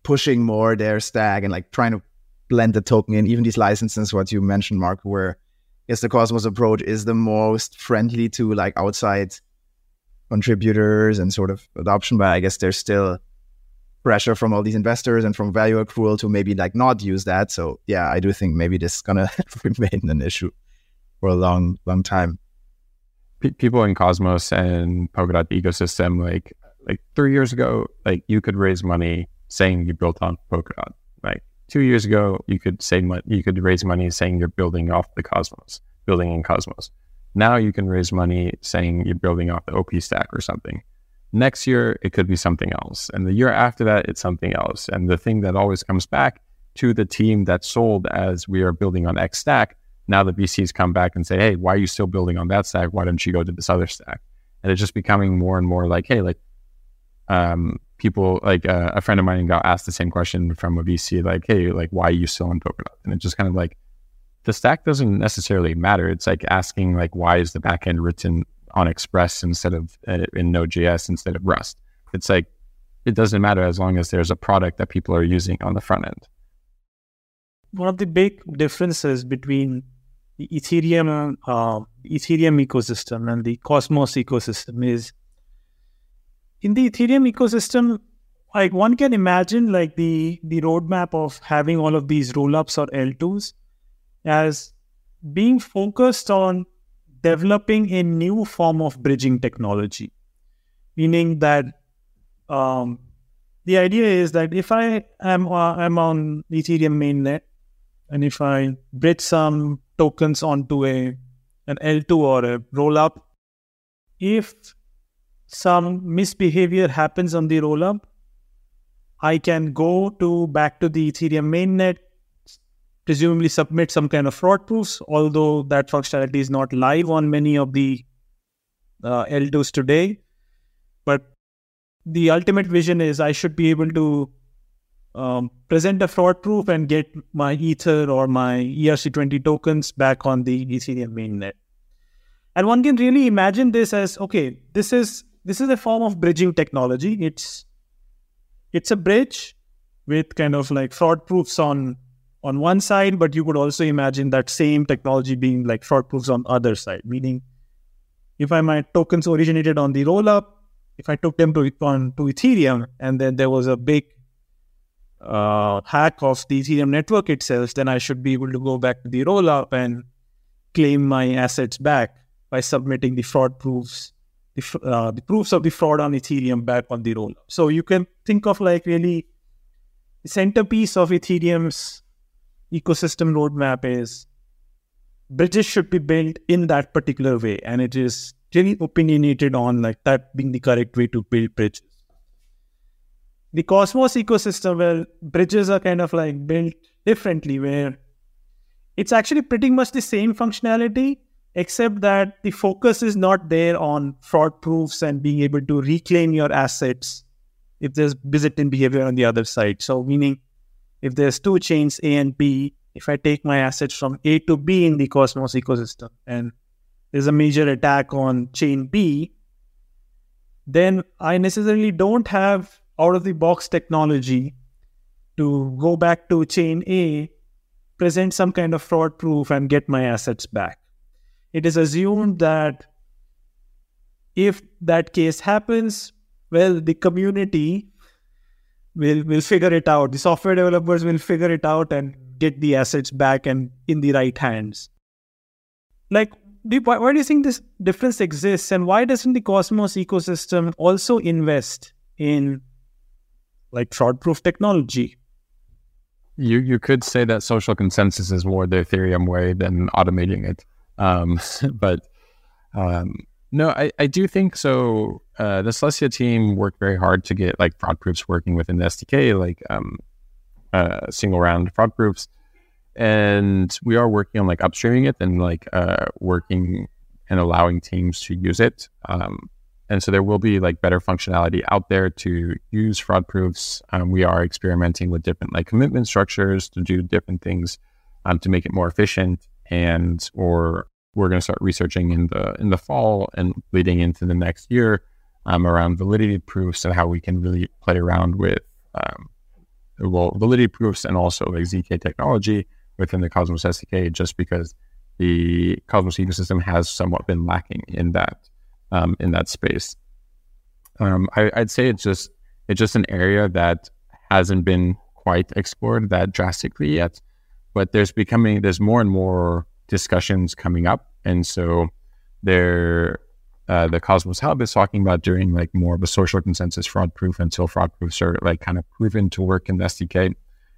pushing more their stack and like trying to blend the token in, even these licenses, what you mentioned, Mark, where guess the Cosmos approach is the most friendly to like outside contributors and sort of adoption, but I guess there's still pressure from all these investors and from value accrual to maybe like not use that. So yeah, I do think maybe this is gonna remain an issue for a long, long time people in Cosmos and Polkadot ecosystem, like like three years ago, like you could raise money saying you built on Polkadot. Like two years ago, you could say you could raise money saying you're building off the Cosmos, building in Cosmos. Now you can raise money saying you're building off the OP stack or something. Next year, it could be something else. And the year after that, it's something else. And the thing that always comes back to the team that sold as we are building on X stack now the VCs come back and say, hey, why are you still building on that stack? Why don't you go to this other stack? And it's just becoming more and more like, hey, like um, people, like uh, a friend of mine got asked the same question from a VC, like, hey, like, why are you still on Polkadot? And it's just kind of like, the stack doesn't necessarily matter. It's like asking, like, why is the backend written on Express instead of uh, in Node.js instead of Rust? It's like, it doesn't matter as long as there's a product that people are using on the front end one of the big differences between the Ethereum uh, Ethereum ecosystem and the Cosmos ecosystem is in the Ethereum ecosystem, like one can imagine like the the roadmap of having all of these rollups or L2s as being focused on developing a new form of bridging technology. meaning that um, the idea is that if I am uh, I'm on Ethereum mainnet, and if I bridge some tokens onto a an L2 or a rollup, if some misbehavior happens on the rollup, I can go to back to the Ethereum mainnet, presumably submit some kind of fraud proofs, although that functionality is not live on many of the uh, L2s today. But the ultimate vision is I should be able to um, present a fraud proof and get my Ether or my ERC20 tokens back on the Ethereum mainnet. And one can really imagine this as okay, this is this is a form of bridging technology. It's it's a bridge with kind of like fraud proofs on on one side, but you could also imagine that same technology being like fraud proofs on other side. Meaning, if I my tokens originated on the rollup, if I took them to on to Ethereum, and then there was a big uh, hack of the Ethereum network itself, then I should be able to go back to the rollup and claim my assets back by submitting the fraud proofs, the, uh, the proofs of the fraud on Ethereum back on the rollup. So you can think of like really the centerpiece of Ethereum's ecosystem roadmap is bridges should be built in that particular way, and it is really opinionated on like that being the correct way to build bridges. The Cosmos ecosystem, where bridges are kind of like built differently, where it's actually pretty much the same functionality, except that the focus is not there on fraud proofs and being able to reclaim your assets if there's Byzantine behavior on the other side. So, meaning if there's two chains A and B, if I take my assets from A to B in the Cosmos ecosystem and there's a major attack on chain B, then I necessarily don't have out of the box technology to go back to chain A, present some kind of fraud proof, and get my assets back. It is assumed that if that case happens, well, the community will will figure it out. The software developers will figure it out and get the assets back and in the right hands. Like, why, why do you think this difference exists, and why doesn't the Cosmos ecosystem also invest in like fraud-proof technology? You you could say that social consensus is more the Ethereum way than automating it, um, but um, no, I, I do think so. Uh, the Celestia team worked very hard to get like fraud proofs working within the SDK, like um, uh, single round fraud proofs, and we are working on like upstreaming it and like uh, working and allowing teams to use it. Um, and so there will be like better functionality out there to use fraud proofs. Um, we are experimenting with different like commitment structures to do different things um, to make it more efficient and or we're going to start researching in the in the fall and leading into the next year um, around validity proofs and how we can really play around with um, well validity proofs and also like zk technology within the Cosmos SDK, just because the Cosmos ecosystem has somewhat been lacking in that um, in that space. Um, I, I'd say it's just it's just an area that hasn't been quite explored that drastically yet, but there's becoming there's more and more discussions coming up. And so there, uh, the Cosmos Hub is talking about doing like more of a social consensus fraud proof until fraud proofs are like kind of proven to work in the SDK,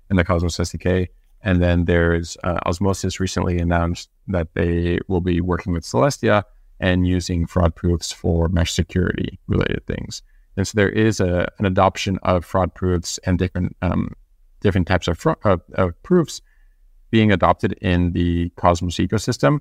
in the Cosmos SDK. And then there's uh, Osmosis recently announced that they will be working with Celestia and using fraud proofs for mesh security related things. And so there is a, an adoption of fraud proofs and different um, different types of, of, of proofs being adopted in the Cosmos ecosystem.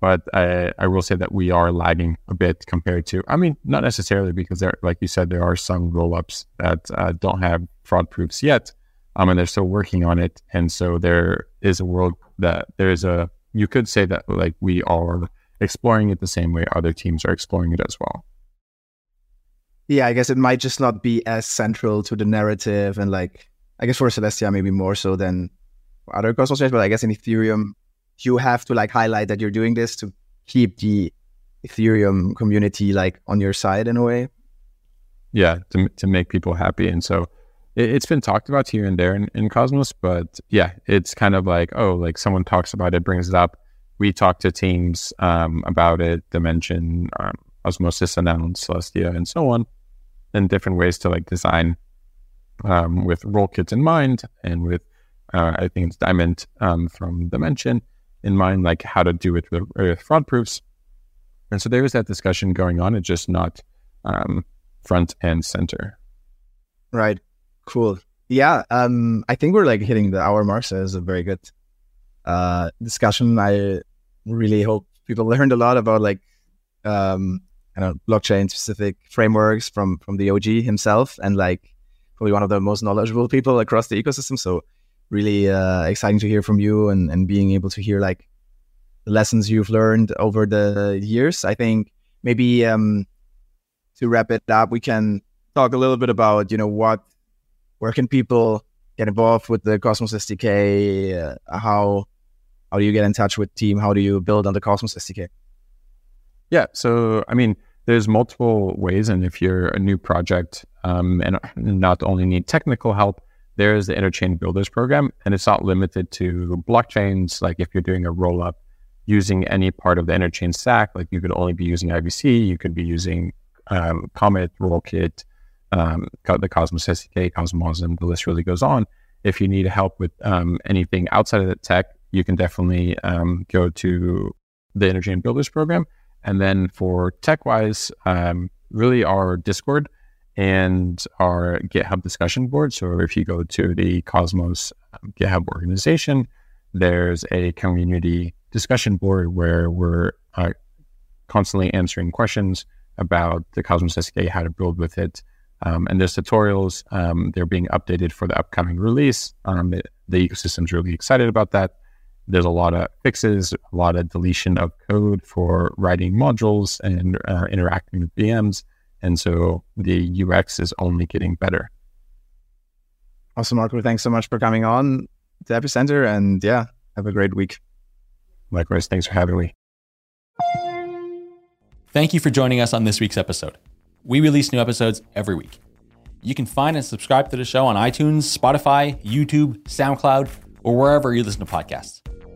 But I, I will say that we are lagging a bit compared to, I mean, not necessarily because there, like you said, there are some rollups that uh, don't have fraud proofs yet. Um, and they're still working on it. And so there is a world that there's a, you could say that like we are exploring it the same way other teams are exploring it as well. Yeah, I guess it might just not be as central to the narrative and like, I guess for Celestia, maybe more so than other cosmos chains, but I guess in Ethereum, you have to like highlight that you're doing this to keep the Ethereum community like on your side in a way. Yeah, to to make people happy, and so it, has been talked about here and there in, in Cosmos, but yeah, it's kind of like oh, like someone talks about it, brings it up. We talked to teams um, about it, Dymension, um, Osmosis announced, Celestia, and so on. and different ways to like design um, with Rollkits in mind and with uh, I think it's Dymint um, from Dymension in mind, like how to do it with, with fraud proofs. And so there was that discussion going on. It's just not um, front and center. Right. Cool. Yeah. Um, I think we're like hitting the hour mark. So it's a very good uh, discussion. I really hope people learned a lot about like um, know, blockchain specific frameworks from from the OG himself and like probably one of the most knowledgeable people across the ecosystem. So really uh, exciting to hear from you and, and being able to hear like the lessons you've learned over the years. I think maybe um, to wrap it up, we can talk a little bit about you know what where can people get involved with the Cosmos SDK? Uh, how how do you get in touch with team? How do you build on the Cosmos SDK? Yeah, so I mean, there's multiple ways, and if you're a new project um, and not only need technical help, there's the Interchain Builders program, and it's not limited to blockchains. Like if you're doing a roll up using any part of the Interchain stack, like you could only be using IBC, you could be using um, Comet, Rollkit, um, the Cosmos SDK, CosmWasm, the list really goes on. If you need help with um, anything outside of the tech, you can definitely um, go to the Interchain Builders program. And then for tech wise, um, really our Discord and our GitHub discussion board. So if you go to the Cosmos um, GitHub organization, there's a community discussion board where we're uh, constantly answering questions about the Cosmos SDK, how to build with it. Um, and there's tutorials. Um, they're being updated for the upcoming release. Um, the, the ecosystem's really excited about that. There's a lot of fixes, a lot of deletion of code for writing modules and uh, interacting with VMs. And so the UX is only getting better. Awesome, Marko. Thanks so much for coming on to Epicenter. And yeah, have a great week. Likewise. Thanks for having me. Thank you for joining us on this week's episode. We release new episodes every week. You can find and subscribe to the show on iTunes, Spotify, YouTube, SoundCloud, or wherever you listen to podcasts.